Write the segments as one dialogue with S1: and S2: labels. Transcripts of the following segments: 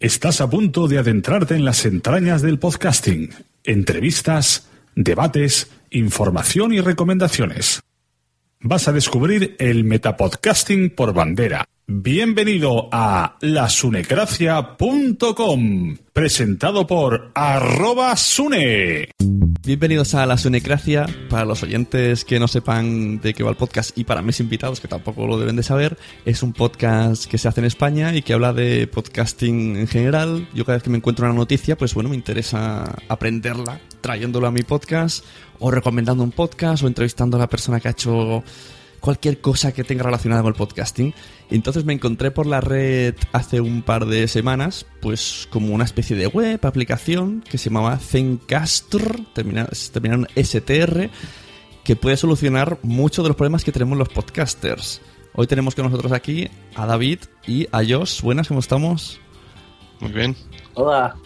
S1: Estás a punto de adentrarte en las entrañas del podcasting. Entrevistas, debates, información y recomendaciones. Vas a descubrir el metapodcasting por bandera. Bienvenido a lasunecracia.com, presentado por arroba sune.
S2: Bienvenidos a La Sunecracia. Para los oyentes que no sepan de qué va el podcast y para mis invitados que tampoco lo deben de saber, es un podcast que se hace en España y que habla de podcasting en general. Yo cada vez que me encuentro una noticia, pues bueno, me interesa aprenderla trayéndolo a mi podcast o recomendando un podcast o entrevistando a la persona que ha hecho cualquier cosa que tenga relacionada con el podcasting. Entonces me encontré por la red hace un par de semanas, pues como una especie de web, aplicación que se llamaba Zencaster, termina, termina en STR, que puede solucionar muchos de los problemas que tenemos los podcasters. Hoy tenemos con nosotros aquí a David y a Josh. Buenas, ¿cómo estamos?
S3: Muy bien.
S4: Hola.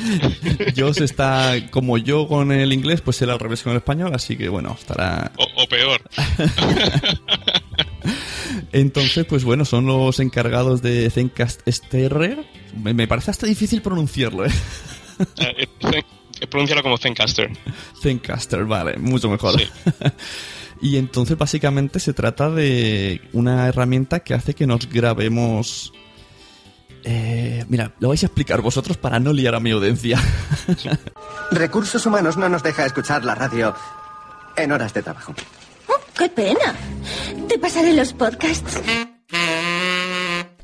S2: Josh está como yo con el inglés, pues él al revés con el español, así que bueno, estará...
S3: O, o peor.
S2: Entonces, pues bueno, son los encargados de Zencast STR. Me, me parece hasta difícil pronunciarlo, ¿eh?
S3: Eh, Zen- eh, Pronúncialo como Zencaster.
S2: Zencaster, vale, mucho mejor.
S3: Sí.
S2: y entonces básicamente se trata de una herramienta que hace que nos grabemos... Eh, mira, lo vais a explicar vosotros para no liar a mi audiencia.
S5: Recursos Humanos no nos deja escuchar la radio en horas de trabajo.
S6: Oh, ¡Qué pena! Te pasaré los podcasts.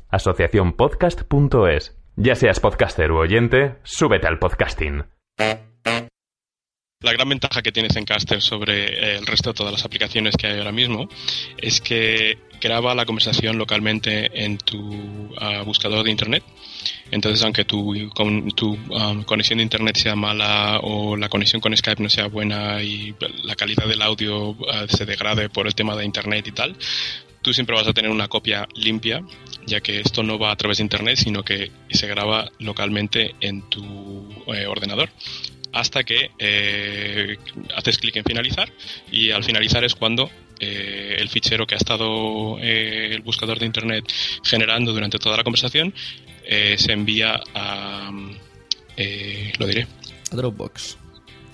S7: Asociaciónpodcast.es. Ya seas podcaster u oyente, súbete al podcasting.
S3: La gran ventaja que tiene Zencaster sobre eh, el resto de todas las aplicaciones que hay ahora mismo es que graba la conversación localmente en tu ah, buscador de internet. Entonces, aunque tu, ah, conexión de internet sea mala o la conexión con Skype no sea buena y la calidad del audio ah, se degrade por el tema de internet y tal, tú siempre vas a tener una copia limpia, ya que esto no va a través de internet, sino que se graba localmente en tu eh, ordenador hasta que eh, haces clic en finalizar y al finalizar es cuando eh, el fichero que ha estado eh, el buscador de internet generando durante toda la conversación eh, se envía a eh, lo diré.
S2: A Dropbox.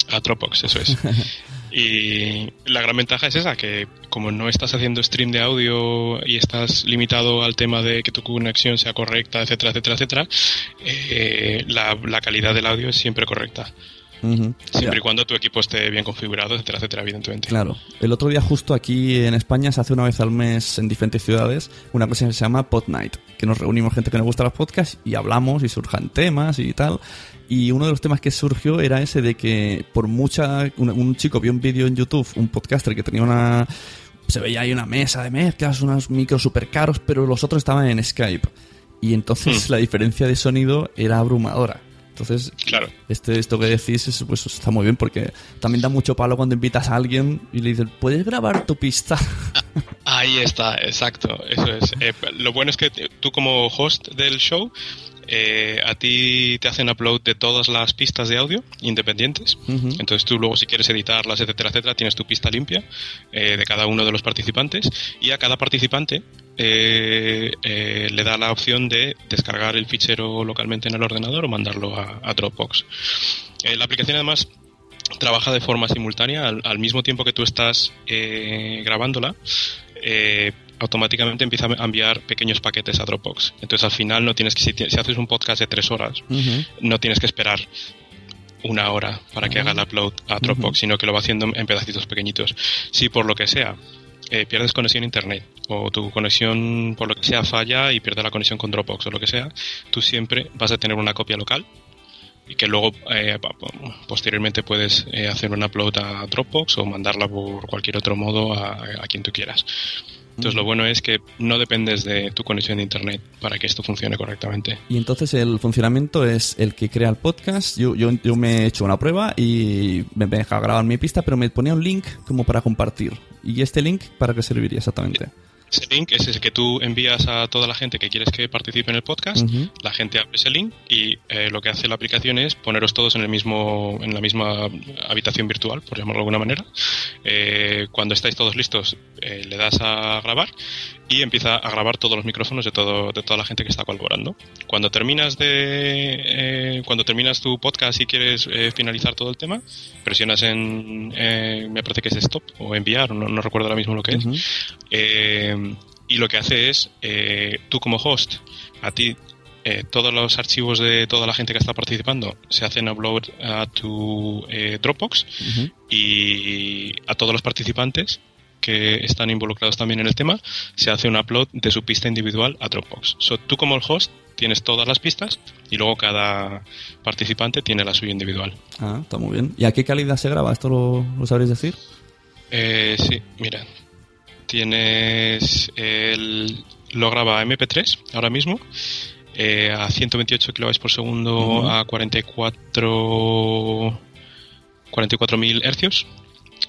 S3: a Dropbox eso es. Y la gran ventaja es esa que como no estás haciendo stream de audio y estás limitado al tema de que tu conexión sea correcta etcétera etcétera etcétera eh, la, la calidad del audio es siempre correcta Siempre y cuando tu equipo esté bien configurado, etcétera, etcétera, evidentemente.
S2: Claro. El otro día justo aquí en España se hace una vez al mes en diferentes ciudades una cosa que se llama Pod Night, que nos reunimos gente que nos gusta los podcasts y hablamos y surjan temas y tal. Y uno de los temas que surgió era ese de que por mucha... Un, un chico vio un vídeo en YouTube, un podcaster que tenía una... Se veía ahí una mesa de mezclas, unos micros super caros, pero los otros estaban en Skype. Y entonces
S3: Hmm.
S2: la diferencia de sonido era abrumadora. Entonces,
S3: Claro.
S2: este, esto que decís es, pues, está muy bien porque también da mucho palo cuando invitas a alguien y le dices, ¿puedes grabar tu pista?
S3: Ahí está, exacto, eso es. Eh, lo bueno es que tú como host del show eh, a ti te hacen upload de todas las pistas de audio independientes. Entonces tú luego si quieres editarlas, etcétera, etcétera, tienes tu pista limpia eh, de cada uno de los participantes y a cada participante eh, le da la opción de descargar el fichero localmente en el ordenador o mandarlo a, Dropbox. la aplicación además trabaja de forma simultánea al, mismo tiempo que tú estás grabándola automáticamente empieza a enviar pequeños paquetes a Dropbox. Entonces al final no tienes que, si, haces un podcast de tres horas, no tienes que esperar una hora para que haga el upload a Dropbox, sino que lo va haciendo en pedacitos pequeñitos. Si por lo que sea eh, pierdes conexión a internet o tu conexión por lo que sea falla y pierdes la conexión con Dropbox o lo que sea, tú siempre vas a tener una copia local y que luego eh, posteriormente puedes eh, hacer un upload a Dropbox o mandarla por cualquier otro modo a, a quien tú quieras. Entonces lo bueno es que no dependes de tu conexión de internet para que esto funcione correctamente.
S2: Y entonces el funcionamiento es el que crea el podcast. Yo, yo, me he hecho una prueba y me deja grabar mi pista, pero me ponía un link como para compartir. ¿Y este link para qué serviría exactamente?
S3: Ese link es el que tú envías a toda la gente que quieres que participe en el podcast. La gente abre ese link y eh, lo que hace la aplicación es poneros todos en el mismo, en la misma habitación virtual, por llamarlo de alguna manera. Eh, cuando estáis todos listos, eh, le das a grabar y empieza a grabar todos los micrófonos de todo de toda la gente que está colaborando. Cuando terminas de cuando terminas tu podcast y quieres finalizar todo el tema, presionas en me parece que es stop o enviar, no, no recuerdo ahora mismo lo que es. Y lo que hace es, eh, tú como host, a ti eh, todos los archivos de toda la gente que está participando se hacen upload a tu eh, Dropbox y a todos los participantes que están involucrados también en el tema se hace un upload de su pista individual a Dropbox. So, tú como el host tienes todas las pistas y luego cada participante tiene la suya individual.
S2: Ah, está muy bien. ¿Y a qué calidad se graba? ¿Esto lo, lo sabréis decir?
S3: sí, mira, Tienes el, lo graba MP3 ahora mismo eh, a 128 kilobytes por segundo a 44 44.000 hercios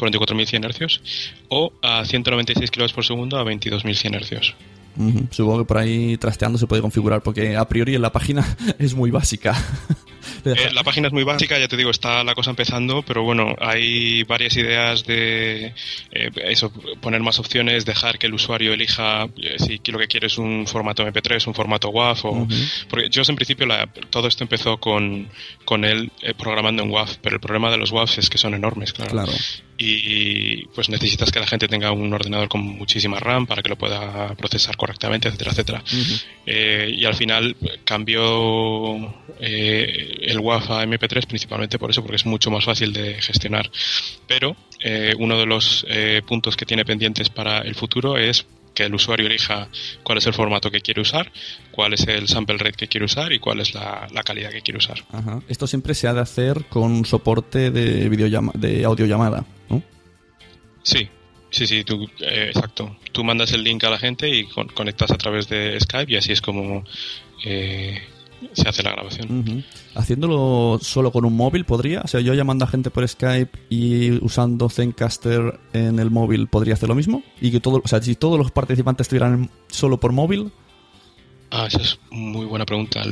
S3: 44.100 hercios o a 196 kilobytes por segundo a 22.100 hercios.
S2: Supongo que por ahí trasteando se puede configurar porque a priori en la página es muy básica.
S3: Eh, la página es muy básica, ya te digo, está la cosa empezando, pero bueno, hay varias ideas de eh, eso, poner más opciones, dejar que el usuario elija eh, si lo que quiere es un formato MP3, un formato WAV, o, porque yo en principio todo esto empezó con, con él programando en WAV, pero el problema de los WAV es que son enormes, claro. claro y pues necesitas que la gente tenga un ordenador con muchísima RAM para que lo pueda procesar correctamente, etcétera, etcétera. Eh, y al final cambió eh, el WAV a MP3 principalmente por eso, porque es mucho más fácil de gestionar. Pero eh, uno de los puntos que tiene pendientes para el futuro es que el usuario elija cuál es el formato que quiere usar, cuál es el sample rate que quiere usar y cuál es la, calidad que quiere usar.
S2: Esto siempre se ha de hacer con soporte de, videollama de audiollamada, ¿no?
S3: Sí, sí, sí, tú, eh, exacto. Tú mandas el link a la gente y conectas a través de Skype y así es como eh, se hace la grabación.
S2: Haciéndolo solo con un móvil podría, o sea, yo llamando a gente por Skype y usando Zencaster en el móvil podría hacer lo mismo y que todo, o sea, si todos los participantes estuvieran solo por móvil.
S3: Ah, esa es muy buena pregunta.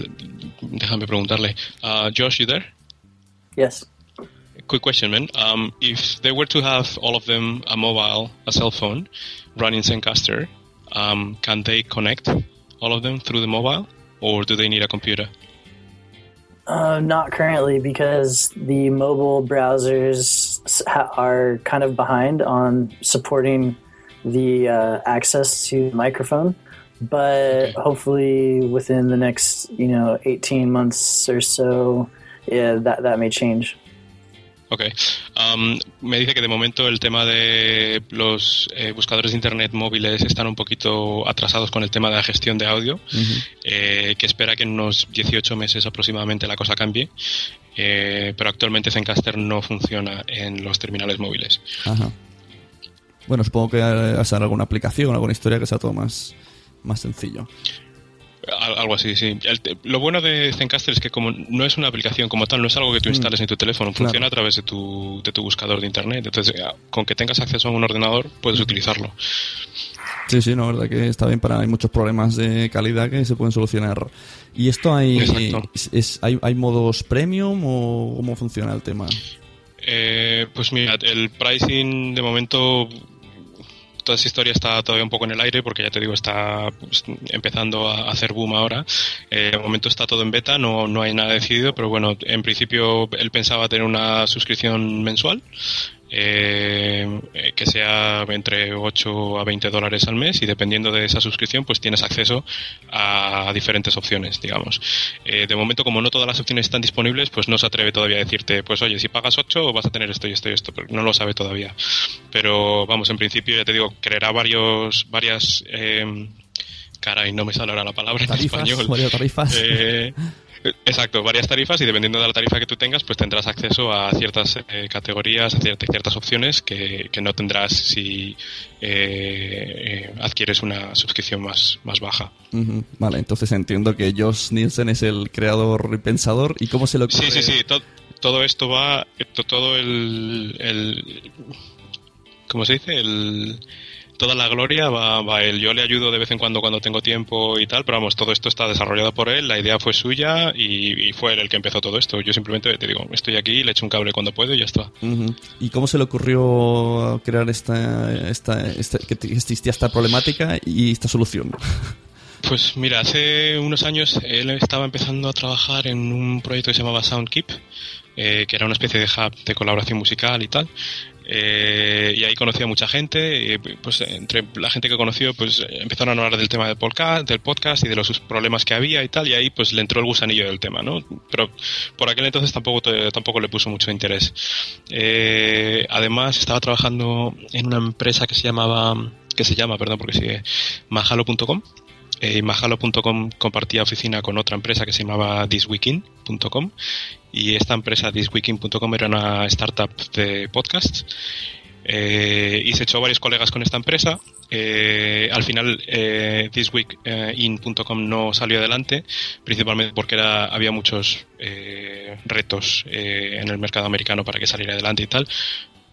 S3: Déjame preguntarle. Uh, Josh, you there?
S4: Yes.
S3: Quick question, man. Um, if they were to have all of them a mobile, a cell phone, running Zencaster, um, can they connect all of them through the mobile? Or do they need a computer?
S4: Uh, not currently, because the mobile browsers are kind of behind on supporting the uh, access to microphone. But okay. hopefully, within the next, you know, eighteen months or so, yeah, that that may change.
S3: Ok. Um, me dice que de momento el tema de los eh, buscadores de Internet móviles están un poquito atrasados con el tema de la gestión de audio, eh, que espera que en unos 18 meses aproximadamente la cosa cambie. Eh, pero actualmente Zencaster no funciona en los terminales móviles. Ajá.
S2: Bueno, supongo que hacer alguna aplicación, alguna historia que sea todo más, más sencillo.
S3: Algo así, sí. lo bueno de Zencaster es que como no es una aplicación como tal, no es algo que tú mm. instales en tu teléfono, funciona a través de tu, de tu buscador de internet. Entonces, con que tengas acceso a un ordenador, puedes utilizarlo.
S2: Sí, sí, no, verdad que está bien para hay muchos problemas de calidad que se pueden solucionar. ¿Y esto hay es, hay, hay modos premium o cómo funciona el tema?
S3: Eh, pues mira, el pricing de momento toda esa historia está todavía un poco en el aire porque ya te digo, está pues, empezando a hacer boom ahora. Eh, de momento está todo en beta, no, no hay nada decidido, pero bueno, en principio él pensaba tener una suscripción mensual eh, que sea entre 8 a 20 dólares al mes y dependiendo de esa suscripción pues tienes acceso a diferentes opciones digamos. Eh, de momento como no todas las opciones están disponibles pues no se atreve todavía a decirte pues oye si pagas 8 vas a tener esto y esto y esto pero no lo sabe todavía. Pero vamos en principio ya te digo creará varios varias eh, caray no me sale ahora la palabra en español.
S2: Tarifas.
S3: Exacto, varias tarifas y dependiendo de la tarifa que tú tengas, pues tendrás acceso a ciertas eh, categorías, a ciertas, opciones que, no tendrás si eh, eh, adquieres una suscripción más, más baja.
S2: Vale, entonces entiendo que Josh Nielsen es el creador y pensador. ¿Y cómo se lo
S3: ocurre? Sí, sí, sí. todo esto va, todo el, el ¿cómo se dice? El toda la gloria va, va él. Yo le ayudo de vez en cuando cuando tengo tiempo y tal, pero vamos, todo esto está desarrollado por él, la idea fue suya y, fue él el que empezó todo esto. Yo simplemente te digo, estoy aquí, le echo un cable cuando puedo y ya está.
S2: ¿Y cómo se le ocurrió crear esta, esta, esta que existía esta problemática y esta solución?
S3: Pues mira, hace unos años él estaba empezando a trabajar en un proyecto que se llamaba Soundkeep, eh, que era una especie de hub de colaboración musical y tal. Eh, y ahí conocí a mucha gente, y, pues entre la gente que conoció, pues empezaron a hablar del tema del podcast, del podcast y de los problemas que había y tal, y ahí pues le entró el gusanillo del tema, ¿no? Pero por aquel entonces tampoco, tampoco le puso mucho interés. Eh, además estaba trabajando en una empresa que se llamaba, que se llama, perdón, porque sigue, mahalo.com, eh, Mahalo.com compartía oficina con otra empresa que se llamaba thisweekin.com y esta empresa thisweekin.com era una startup de podcasts eh, y se echó varios colegas con esta empresa. Eh, al final, eh, thisweekin.com no salió adelante, principalmente porque había muchos eh, retos en el mercado americano para que saliera adelante y tal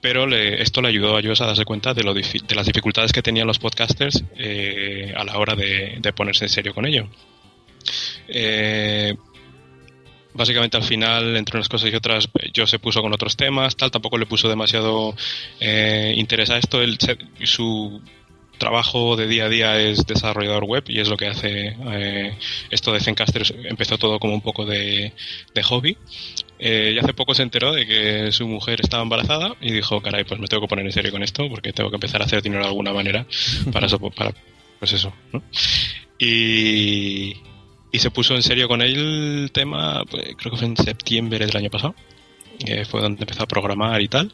S3: pero esto le ayudó a ellos a darse cuenta de, lo, de las dificultades que tenían los podcasters eh, a la hora de, ponerse en serio con ello. Eh, básicamente al final, entre unas cosas y otras, yo se puso con otros temas, tal, tampoco le puso demasiado eh, interés a esto. su trabajo de día a día es desarrollador web y es lo que hace eh, esto de Zencaster. Empezó todo como un poco de hobby eh, y hace poco se enteró de que su mujer estaba embarazada y dijo, caray, pues me tengo que poner en serio con esto porque tengo que empezar a hacer dinero de alguna manera para eso, para, pues eso, Y, y se puso en serio con el tema, pues, creo que fue en septiembre del año pasado, fue donde empezó a programar y tal.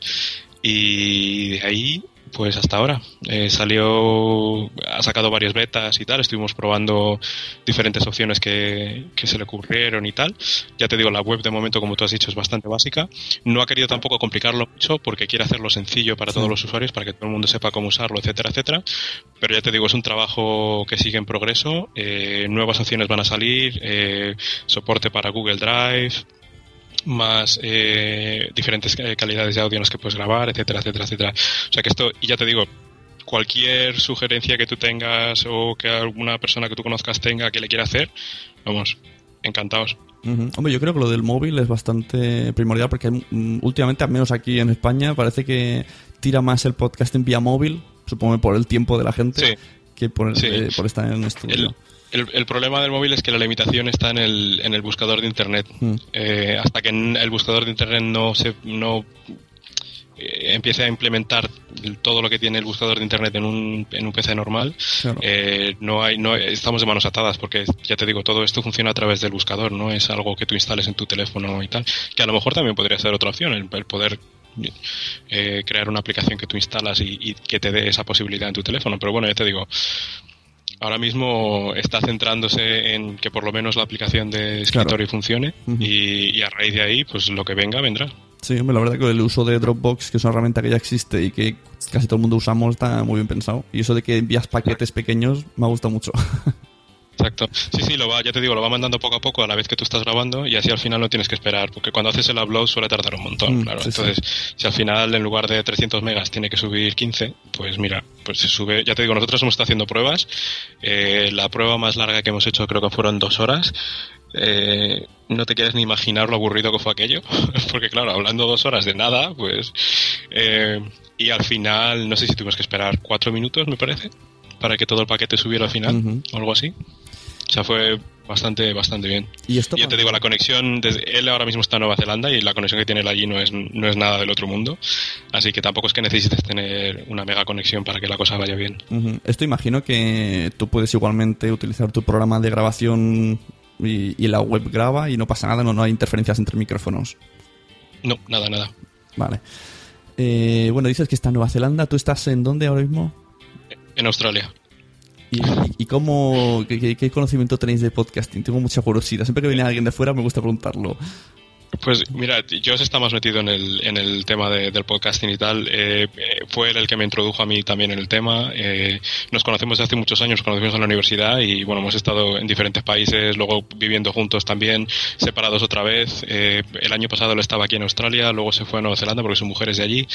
S3: Y de ahí pues hasta ahora. Eh, salió, ha sacado varias betas y tal, estuvimos probando diferentes opciones que, se le ocurrieron y tal. Ya te digo, la web de momento, como tú has dicho, es bastante básica. No ha querido tampoco complicarlo mucho porque quiere hacerlo sencillo para todos los usuarios, para que todo el mundo sepa cómo usarlo, etcétera, etcétera. Pero ya te digo, es un trabajo que sigue en progreso. Eh, nuevas opciones van a salir, eh, soporte para Google Drive, más eh, diferentes eh, calidades de audio en las que puedes grabar, etcétera, etcétera, etcétera. O sea que esto, y ya te digo, cualquier sugerencia que tú tengas o que alguna persona que tú conozcas tenga que le quiera hacer, vamos, encantados.
S2: Hombre, yo creo que lo del móvil es bastante primordial porque mm, últimamente, al menos aquí en España, parece que tira más el podcast en vía móvil, supongo por el tiempo de la gente, que por, eh, por estar en estudio.
S3: El, problema del móvil es que la limitación está en el, en el buscador de internet. Mm. Eh, hasta que el buscador de internet no se no eh, empiece a implementar todo lo que tiene el buscador de internet en un, en un PC normal, eh, no hay, no estamos de manos atadas porque ya te digo, todo esto funciona a través del buscador, no es algo que tú instales en tu teléfono y tal, que a lo mejor también podría ser otra opción, el, poder crear una aplicación que tú instalas y, y, que te dé esa posibilidad en tu teléfono. Pero bueno, ya te digo, ahora mismo está centrándose en que por lo menos la aplicación de escritorio funcione y, a raíz de ahí, pues lo que venga, vendrá.
S2: Sí, la verdad que el uso de Dropbox, que es una herramienta que ya existe y que casi todo el mundo usamos, está muy bien pensado. Y eso de que envías paquetes pequeños me ha gustado mucho.
S3: Exacto. Sí, sí, lo va, ya te digo, lo va mandando poco a poco a la vez que tú estás grabando y así al final no tienes que esperar, porque cuando haces el upload suele tardar un montón,
S2: Mm,
S3: claro.
S2: sí, sí.
S3: Entonces, si al final en lugar de 300 megas tiene que subir 15, pues mira, pues se sube. Ya te digo, nosotros hemos estado haciendo pruebas. Eh, la prueba más larga que hemos hecho creo que fueron dos horas. Eh, no te quieres ni imaginar lo aburrido que fue aquello, porque claro, hablando dos horas de nada, pues... eh, y al final, no sé si tuvimos que esperar cuatro minutos, me parece, para que todo el paquete subiera al final, o algo así. O sea, fue bastante, bastante bien.
S2: Y esto
S3: ya te digo, la conexión, desde, él ahora mismo está en Nueva Zelanda y la conexión que tiene él allí no es, no es nada del otro mundo. Así que tampoco es que necesites tener una mega conexión para que la cosa vaya bien.
S2: Esto imagino que tú puedes igualmente utilizar tu programa de grabación y, y la web graba y no pasa nada, no, no hay interferencias entre micrófonos.
S3: No, nada, nada.
S2: Vale. Eh, bueno, dices que está en Nueva Zelanda. ¿Tú estás en dónde ahora mismo?
S3: En Australia.
S2: ¿Y, cómo, qué- qué conocimiento tenéis de podcasting? Tengo mucha curiosidad. Siempre que viene alguien de fuera me gusta preguntarlo.
S3: Pues mira, Josh está más metido en el, en el tema de- del podcasting y tal. Eh, fue él el que me introdujo a mí también en el tema. Eh, nos conocemos desde hace muchos años, nos conocimos en la universidad y bueno, hemos estado en diferentes países, luego viviendo juntos también, separados otra vez. Eh, el año pasado él estaba aquí en Australia, luego se fue a Nueva Zelanda porque su mujer es de allí.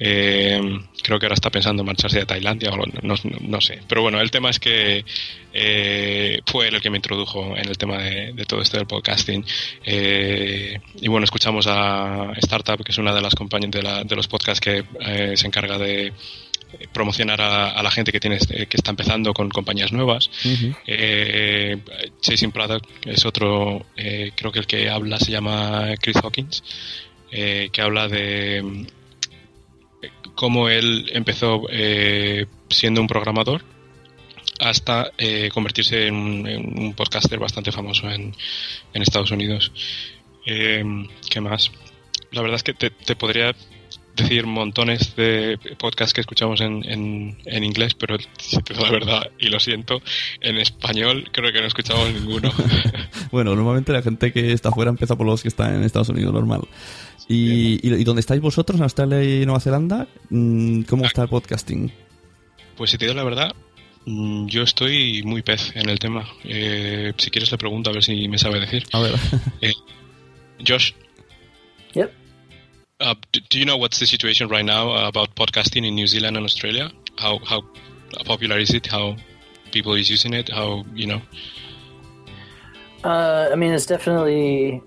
S3: Eh, creo que ahora está pensando en marcharse de Tailandia o no sé. Pero bueno, el tema es que eh, fue él el que me introdujo en el tema de, de todo esto del podcasting. Eh, y bueno, escuchamos a Startup, que es una de las compañías de, la- de los podcasts que eh, se encarga de promocionar a, a la gente que tiene eh, que está empezando con compañías nuevas eh, Chasing Product es otro eh, creo que el que habla se llama Chris Hawkins eh, que habla de cómo él empezó siendo un programador hasta eh, convertirse en un, en un podcaster bastante famoso en, en Estados Unidos. Eh, ¿Qué más? La verdad es que te, te podría decir montones de podcasts que escuchamos en, en, en inglés, pero si te digo la verdad, y lo siento, en español creo que no escuchamos ninguno.
S2: Bueno, normalmente la gente que está afuera empieza por los que están en Estados Unidos, normal. ¿Y, y, estáis vosotros, en Australia y Nueva Zelanda? Mm, ¿Cómo está el podcasting?
S3: Pues si te digo la verdad, yo estoy muy pez en el tema. Eh, si quieres le pregunto a ver si me sabe decir.
S2: A ver.
S3: Eh, Josh.
S4: Yep.
S3: Uh, do, do you know what's the situation right now about podcasting in New Zealand and Australia? How how popular is it? How people is using it? How you know?
S4: Uh, I mean, it's definitely.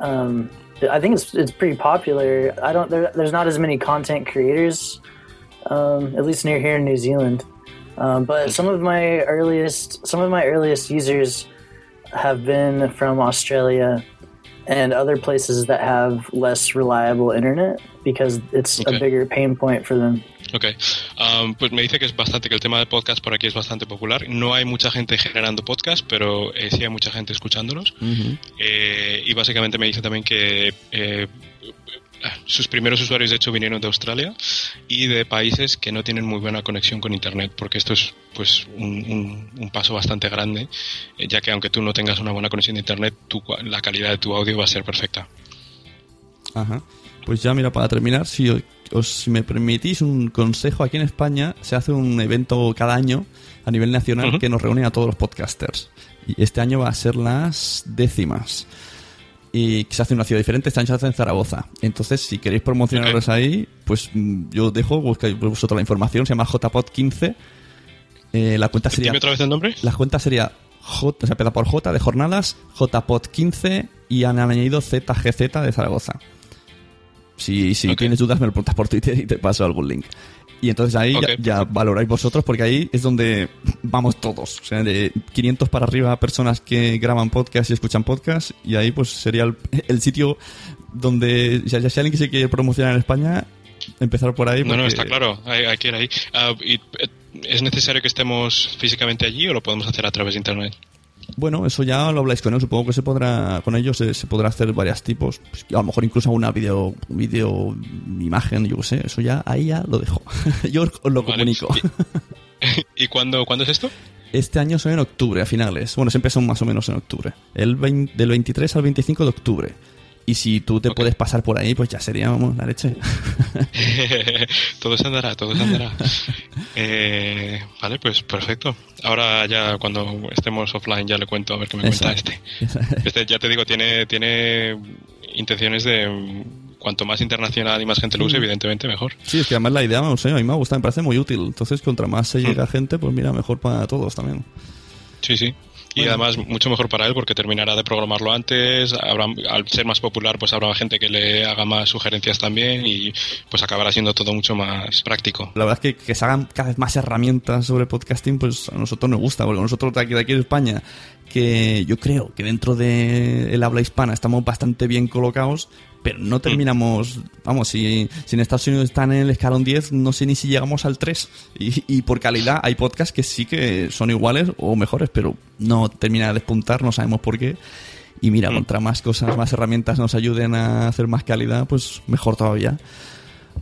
S4: Um, I think it's it's pretty popular. I don't. There, there's not as many content creators, um, at least near here in New Zealand. Um, but some of my earliest some of my earliest users have been from Australia and other places that have less reliable internet because it's
S3: Okay.
S4: a bigger pain point for them.
S3: Ok, Um, pues me dice que es bastante que el tema de podcast por aquí es bastante popular. No hay mucha gente generando podcast, pero eh, sí hay mucha gente escuchándolos. Eh, y básicamente me dice también que eh, sus primeros usuarios de hecho vinieron de Australia y de países que no tienen muy buena conexión con internet, porque esto es pues un, un- un paso bastante grande, eh, ya que aunque tú no tengas una buena conexión de internet, tu la calidad de tu audio va a ser perfecta.
S2: Ajá. Pues ya, mira, para terminar, si os, si me permitís un consejo, aquí en España se hace un evento cada año a nivel nacional que nos reúne a todos los podcasters. Y este año va a ser las décimas. Y que se hace en una ciudad diferente, año se hace en Zaragoza. Entonces, si queréis promocionaros ahí, pues mm, yo dejo, buscáis vosotros la información, se llama JPod15. Eh, la cuenta sería...
S3: Otra vez el nombre.
S2: La cuenta sería J, o sea, por J de jornadas, JPod15 y han añadido ZGZ de Zaragoza. Si, si tienes dudas, me lo preguntas por Twitter y te paso algún link. Y entonces ahí ya, ya valoráis vosotros, porque ahí es donde vamos todos. O sea, de 500 para arriba personas que graban podcast y escuchan podcast, y ahí pues sería el, el sitio donde, si, si alguien que se quiere promocionar en España, empezar por ahí.
S3: No, no,
S2: porque-
S3: está claro, hay, hay que ir ahí. Ah, y, eh, ¿Es necesario que estemos físicamente allí o lo podemos hacer a través de internet?
S2: Bueno, eso ya lo habláis con él. Supongo que se podrá, con ellos se, se podrá hacer varios tipos. Pues, a lo mejor incluso una video, video imagen, yo qué sé. Eso ya, ahí ya lo dejo. yo os lo
S3: Vale.
S2: comunico.
S3: ¿Y cuándo, cuándo es esto?
S2: Este año son en octubre, a finales. Bueno, se empezó más o menos en octubre. El 20 del 23 al 25 de octubre. Y si tú te puedes pasar por ahí, pues ya sería vamos, la leche.
S3: todo se andará, todo se andará. Eh, vale, pues perfecto. Ahora ya cuando estemos offline ya le cuento a ver qué me cuenta este. Este ya te digo, tiene, tiene intenciones de cuanto más internacional y más gente lo use,
S2: Mm.
S3: evidentemente mejor.
S2: Sí, es que además la idea, no sé, a mí me gusta, me parece muy útil. Entonces, contra más se
S3: Mm.
S2: llega gente, pues mira, mejor para todos también.
S3: Sí, sí. Y
S2: Bueno.
S3: además mucho mejor para él porque terminará de programarlo antes, habrá, al ser más popular pues habrá gente que le haga más sugerencias también y pues acabará siendo todo mucho más práctico.
S2: La verdad es que, que se hagan cada vez más herramientas sobre podcasting, pues a nosotros nos gusta, porque nosotros de aquí, de aquí en España, que yo creo que dentro del habla hispana estamos bastante bien colocados, pero no terminamos, vamos, si, si en Estados Unidos están en el escalón 10, no sé ni si llegamos al 3. Y, y por calidad hay podcasts que sí que son iguales o mejores, pero no termina de despuntar, no sabemos por qué. Y mira, contra más cosas, más herramientas nos ayuden a hacer más calidad, pues mejor todavía.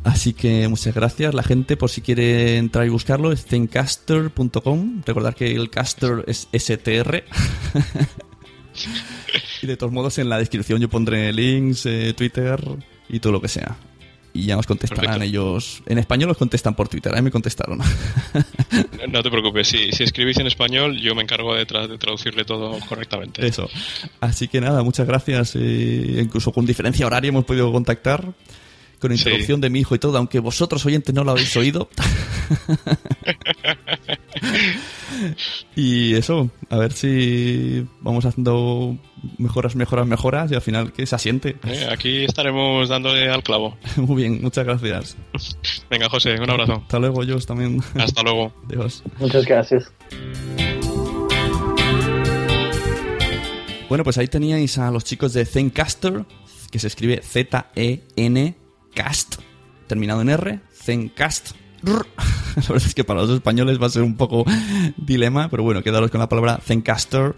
S2: Así que muchas gracias. La gente, por si quiere entrar y buscarlo, es zencaster.com. Recordar que el caster es STR. y de todos modos, en la descripción yo pondré links, eh, Twitter y todo lo que sea. Y ya nos contestarán
S3: Perfecto.
S2: ellos. En español los contestan por Twitter, a mí me contestaron.
S3: No te preocupes, si, si escribís en español yo me encargo de, tra- de traducirle todo correctamente.
S2: Eso. Así que nada, muchas gracias. eh, incluso con diferencia horaria hemos podido contactar. Con
S3: Sí.
S2: introducción de mi hijo y todo, aunque vosotros oyentes no lo habéis oído. y eso, a ver si vamos haciendo mejoras, mejoras, mejoras y al final que se asiente.
S3: Eh, Aquí estaremos dándole al clavo.
S2: Muy bien, muchas gracias.
S3: Venga, José, un abrazo.
S2: Hasta luego, yo también.
S3: Hasta luego.
S2: Adiós.
S4: Muchas gracias.
S2: Bueno, pues ahí teníais a los chicos de Zencaster, que se escribe Z-E-N Cast, terminado en R, Zencast. La verdad es que para los españoles va a ser un poco dilema, pero bueno, quedaros con la palabra Zencaster,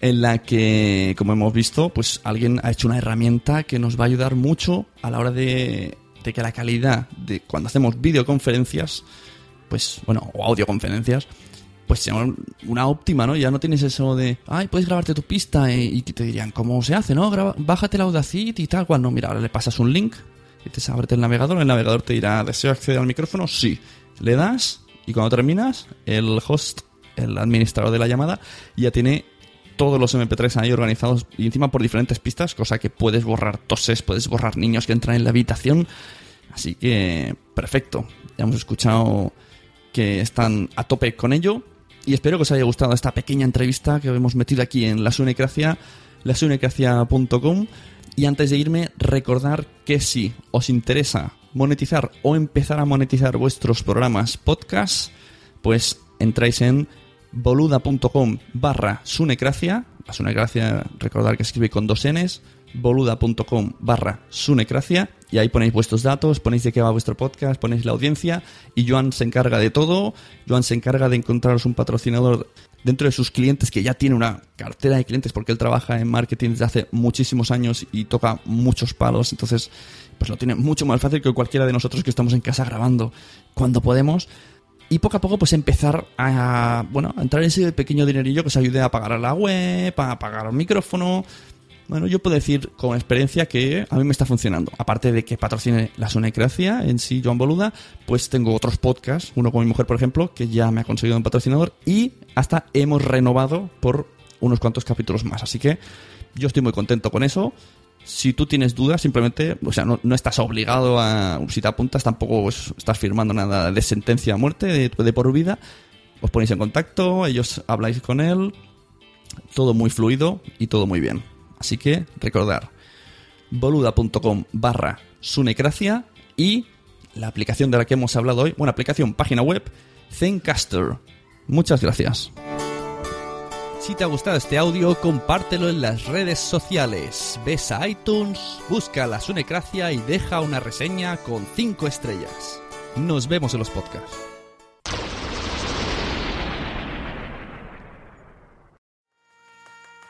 S2: en la que, como hemos visto, pues alguien ha hecho una herramienta que nos va a ayudar mucho a la hora de, de que la calidad de cuando hacemos videoconferencias, pues, bueno, o audioconferencias, pues sea una óptima, ¿no? Ya no tienes eso de, ay, puedes grabarte tu pista y te dirían, ¿cómo se hace, no? Bájate el Audacity y tal, cual. No, mira, ahora le pasas un link te ábrete el navegador, el navegador te dirá, ¿deseo acceder al micrófono? Sí. Le das y cuando terminas, el host, el administrador de la llamada, ya tiene todos los MP3 ahí organizados y encima por diferentes pistas, cosa que puedes borrar toses, puedes borrar niños que entran en la habitación. Así que, perfecto. Ya hemos escuchado que están a tope con ello. Y espero que os haya gustado esta pequeña entrevista que hemos metido aquí en La Sunecracia, lasunecracia.com. Y antes de irme, recordar que si os interesa monetizar o empezar a monetizar vuestros programas podcast, pues entráis en boluda.com barra sunecracia. La sunecracia, recordar que escribe con dos Ns, boluda.com barra sunecracia y ahí ponéis vuestros datos, ponéis de qué va vuestro podcast, ponéis la audiencia y Joan se encarga de todo. Joan se encarga de encontraros un patrocinador dentro de sus clientes que ya tiene una cartera de clientes porque él trabaja en marketing desde hace muchísimos años y toca muchos palos, entonces pues lo tiene mucho más fácil que cualquiera de nosotros que estamos en casa grabando cuando podemos y poco a poco pues empezar a bueno a entrar en ese pequeño dinerillo que os ayude a pagar la web, a pagar el micrófono. Bueno, yo puedo decir con experiencia que a mí me está funcionando. Aparte de que patrocine la Sunecracia en sí, Joan Boluda, pues tengo otros podcasts, uno con mi mujer, por ejemplo, que ya me ha conseguido un patrocinador y hasta hemos renovado por unos cuantos capítulos más. Así que yo estoy muy contento con eso. Si tú tienes dudas, simplemente, o sea, no, estás obligado a, si te apuntas, tampoco es- estás firmando nada de sentencia a muerte, de por vida. Os ponéis en contacto, ellos habláis con él, todo muy fluido y todo muy bien. Así que recordar, boluda.com barra sunecracia y la aplicación de la que hemos hablado hoy, bueno, aplicación, página web, Zencaster. Muchas gracias. Si te ha gustado este audio, compártelo en las redes sociales. Ves a iTunes, busca la Sunecracia y deja una reseña con 5 estrellas. Nos vemos en los podcasts.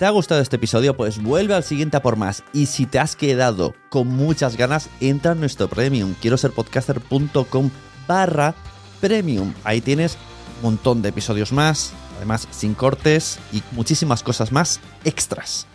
S8: ¿Te ha gustado este episodio? Pues vuelve al siguiente a por más. Y si te has quedado con muchas ganas, entra en nuestro premium. Quiero ser podcaster.com barra premium. Ahí tienes un montón de episodios más, además sin cortes y muchísimas cosas más extras.